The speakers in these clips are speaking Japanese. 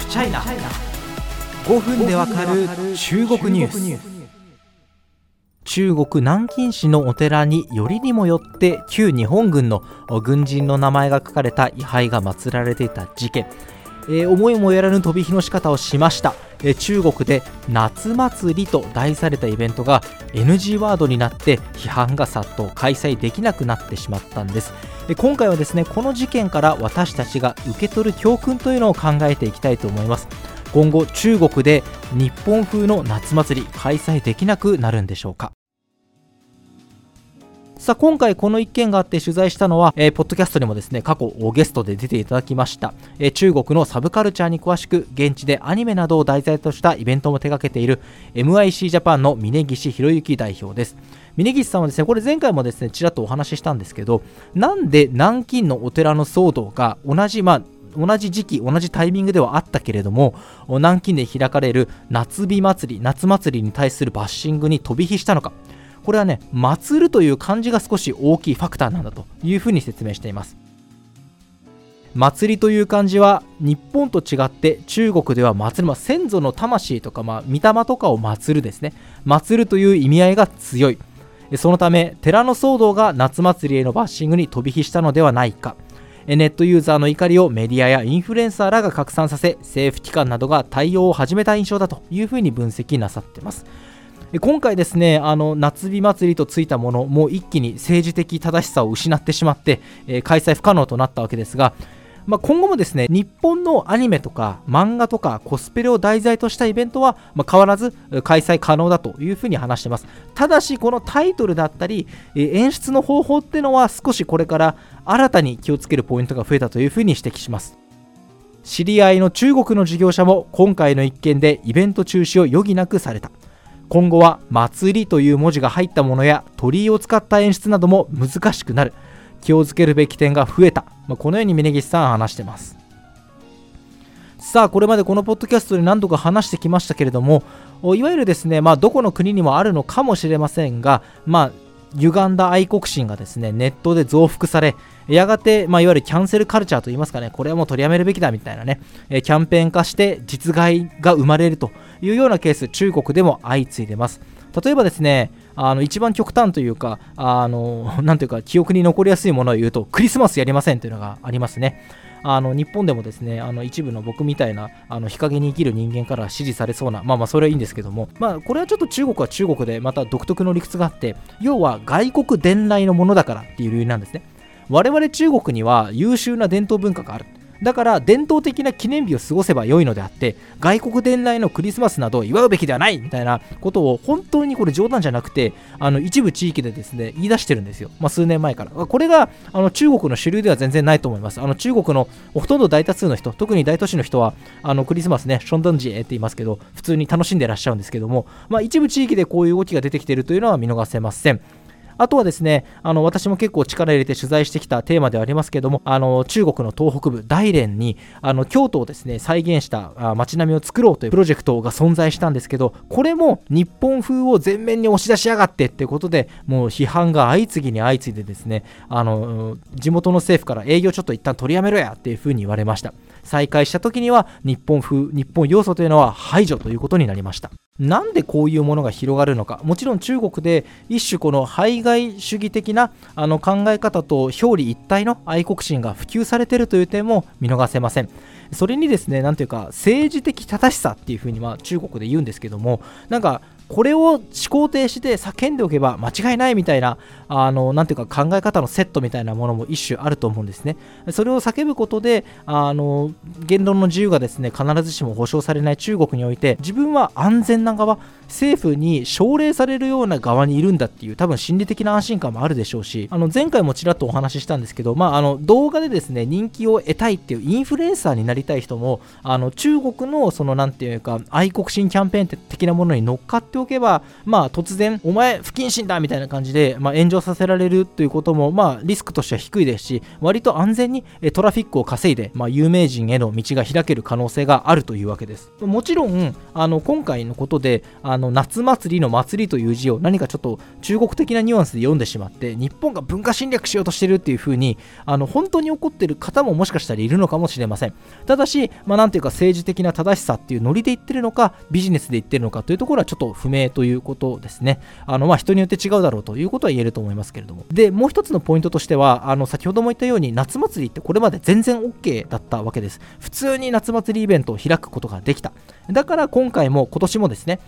フチャイナ5分でわかる中国ニュース。中国南京市のお寺によりにもよって旧日本軍の軍人の名前が書かれた位牌が祀られていた事件、えー、思いもよらぬ飛び火の仕方をしました、え、中国で夏祭りと題されたイベントが NG ワードになって批判が殺到開催できなくなってしまったんです。今回はですねこの事件から私たちが受け取る教訓というのを考えていきたいと思います。今後中国で日本風の夏祭り開催できなくなるんでしょうか。さあ今回この一件があって取材したのは、えー、ポッドキャストにもですね過去ゲストで出ていただきました、えー、中国のサブカルチャーに詳しく現地でアニメなどを題材としたイベントも手掛けている MIC ジャパンの峯岸博之代表です。峯岸さんはですねこれ前回もですねちらっとお話ししたんですけどなんで南京のお寺の騒動が同じまあ同じ時期、同じタイミングではあったけれども、南京で開かれる夏日祭り、夏祭りに対するバッシングに飛び火したのか、これはね、祭るという漢字が少し大きいファクターなんだというふうに説明しています。祭りという漢字は日本と違って中国では祭る、まあ、先祖の魂とか、まあ、御霊とかを祭るですね。祭るという意味合いが強い。そのため寺の騒動が夏祭りへのバッシングに飛び火したのではないか。ネットユーザーの怒りをメディアやインフルエンサーらが拡散させ政府機関などが対応を始めた印象だというふうに分析なさっています。今回ですねあの夏日祭りとついたものもう一気に政治的正しさを失ってしまって、えー、開催不可能となったわけですがまあ、今後もですね日本のアニメとか漫画とかコスプレを題材としたイベントは、まあ、変わらず開催可能だというふうに話してます。ただしこのタイトルだったりえ演出の方法っていうのは少しこれから新たに気をつけるポイントが増えたというふうに指摘します。知り合いの中国の事業者も今回の一件でイベント中止を余儀なくされた。今後は祭りという文字が入ったものや鳥居を使った演出なども難しくなる。気をつけるべき点が増えた、まあ、このように峯岸さん話してます。さあこれまでこのポッドキャストで何度か話してきましたけれどもいわゆるですね、まあ、どこの国にもあるのかもしれませんが、まあ、歪んだ愛国心がですねネットで増幅されやがて、まあ、いわゆるキャンセルカルチャーといいますかねこれはもう取りやめるべきだみたいなねキャンペーン化して実害が生まれるというようなケース中国でも相次いでます。例えばですねあの一番極端というかあのなんというか記憶に残りやすいものを言うとクリスマスやりませんというのがありますね。あの日本でもですねあの一部の僕みたいなあの日陰に生きる人間から支持されそうなまあまあそれはいいんですけどもまあこれはちょっと中国は中国でまた独特の理屈があって要は外国伝来のものだからっていう理由なんですね。我々中国には優秀な伝統文化がある。だから伝統的な記念日を過ごせば良いのであって外国伝来のクリスマスなどを祝うべきではないみたいなことを本当にこれ冗談じゃなくてあの一部地域でですね言い出してるんですよ、まあ、数年前から。これがあの中国の主流では全然ないと思います。あの中国のほとんど大多数の人特に大都市の人はあのクリスマスねションドンジエって言いますけど普通に楽しんでらっしゃるんですけども、まあ、一部地域でこういう動きが出てきているというのは見逃せません。あとはですね、あの私も結構力入れて取材してきたテーマではありますけども、あの中国の東北部大連にあの京都をですね再現した街並みを作ろうというプロジェクトが存在したんですけど、これも日本風を前面に押し出しやがってってことで、もう批判が相次ぎに相次いでですね、あの地元の政府から営業ちょっと一旦取りやめろやっていうふうに言われました。再開した時には日本風、日本要素というのは排除ということになりました。なんでこういうものが広がるのか、もちろん中国で一種この排外主義的なあの考え方と表裏一体の愛国心が普及されてるという点も見逃せません。それにですね、なんていうか、政治的正しさっていうふうには中国で言うんですけども、なんかこれを思考停止で叫んでおけば間違いないみたいな、あの、なんていうか考え方のセットみたいなものも一種あると思うんですね。それを叫ぶことで、あの、言論の自由がですね、必ずしも保障されない中国において、自分は安全な側、政府に奨励されるような側にいるんだっていう、多分心理的な安心感もあるでしょうし、あの、前回もちらっとお話ししたんですけど、まあ、あの、動画でですね、人気を得たいっていうインフルエンサーになりたい人も、あの、中国の、その、なんていうか、愛国心キャンペーン的なものに乗っかっておけば、まあ、突然、お前、不謹慎だみたいな感じで、まあ、炎上させられるということも、まあ、リスクとしては低いですし、割と安全にトラフィックを稼いで、まあ、有名人への道が開ける可能性があるというわけです。もちろん、あの今回のことで、あの夏祭りの祭りという字を何かちょっと中国的なニュアンスで読んでしまって日本が文化侵略しようとしてるっていう風にあの本当に怒ってる方ももしかしたらいるのかもしれません。ただし、まあ、ていうか政治的な正しさっていうノリで言ってるのかビジネスで言ってるのかというところはちょっと不明ということですね。あのまあ人によって違うだろうということは言えると思いますけれども。でもう一つのポイントとしてはあの先ほども言ったように夏祭りってこれまで全然 OK だったわけです。普通に夏祭りイベントを開くことができた。だから今回も今年もですね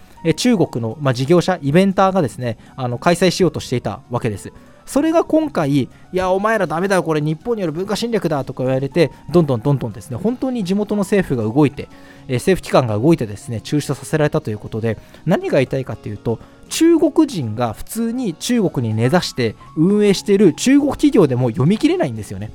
中国の、まあ、事業者イベンターがですねあの開催しようとしていたわけですそれが今回、いや、お前らダメだよ、これ日本による文化侵略だとか言われて、どんどんどんどんですね、本当に地元の政府が動いて、え政府機関が動いてですね、中止させられたということで、何が言いたいかというと、中国人が普通に中国に根ざして運営している中国企業でも読み切れないんですよね。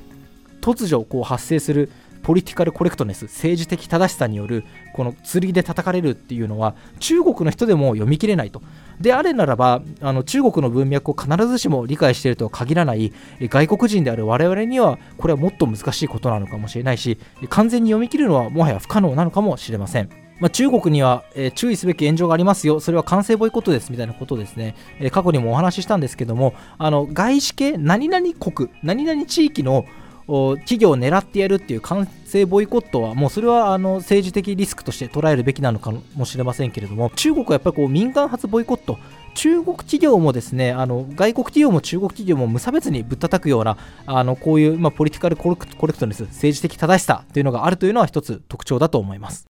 突如こう発生するポリティカルコレクトネス政治的正しさによるこの剣で叩かれるっていうのは中国の人でも読み切れないと。であれならばあの中国の文脈を必ずしも理解しているとは限らない外国人である我々にはこれはもっと難しいことなのかもしれないし完全に読み切るのはもはや不可能なのかもしれません。まあ、中国には、えー、注意すべき炎上がありますよ、それは完成ボイコットですみたいなことですね、えー、過去にもお話ししたんですけども、あの外資系、何々国、何々地域の企業を狙ってやるっていう完成ボイコットはもうそれはあの政治的リスクとして捉えるべきなのかもしれませんけれども中国はやっぱりこう民間発ボイコット中国企業もですねあの外国企業も中国企業も無差別にぶったたくようなあのこういう、まあ、ポリティカルコレクトネス政治的正しさというのがあるというのは一つ特徴だと思います。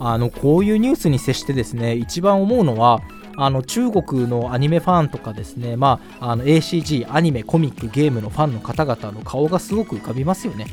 あのこういうニュースに接してですね一番思うのはあの中国のアニメファンとかですね、まあ、あの ACG、アニメ、コミック、ゲームのファンの方々の顔がすごく浮かびますよね。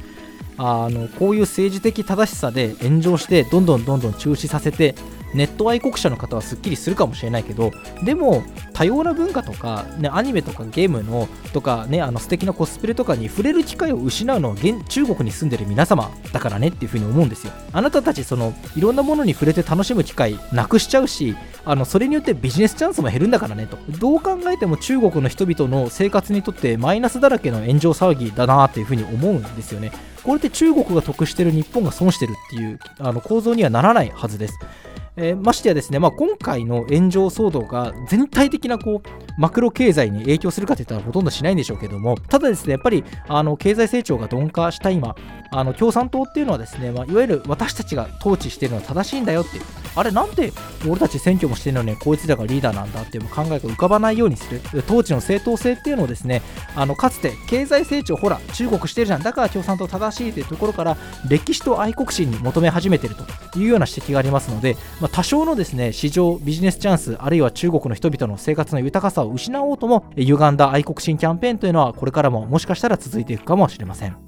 あのこういう政治的正しさで炎上してどんどんどんどん中止させてネット愛国者の方はすっきりするかもしれないけどでも多様な文化とか、ね、アニメとかゲームのとかねあの素敵なコスプレとかに触れる機会を失うのは現中国に住んでる皆様だからねっていうふうに思うんですよ。あなたたちそのいろんなものに触れて楽しむ機会なくしちゃうしあのそれによってビジネスチャンスも減るんだからねと。どう考えても中国の人々の生活にとってマイナスだらけの炎上騒ぎだなっていうふうに思うんですよね。これって中国が得してる日本が損してるっていうあの構造にはならないはずです。えー、ましてやですね、まあ、今回の炎上騒動が全体的なこうマクロ経済に影響するかといったらほとんどしないんでしょうけども、ただですね、やっぱりあの経済成長が鈍化した今、あの共産党っていうのはですね、まあ、いわゆる私たちが統治してるのは正しいんだよって、あれなんで俺たち選挙もしてるのにこいつらがリーダーなんだっていう考えが浮かばないようにする、統治の正当性っていうのをですね、あのかつて経済成長、ほら、中国してるじゃん、だから共産党正しいというところから、歴史と愛国心に求め始めてるというような指摘がありますので、まあ、多少のですね市場、ビジネスチャンス、あるいは中国の人々の生活の豊かさを失おうとも、歪んだ愛国心キャンペーンというのはこれからももしかしたら続いていくかもしれません。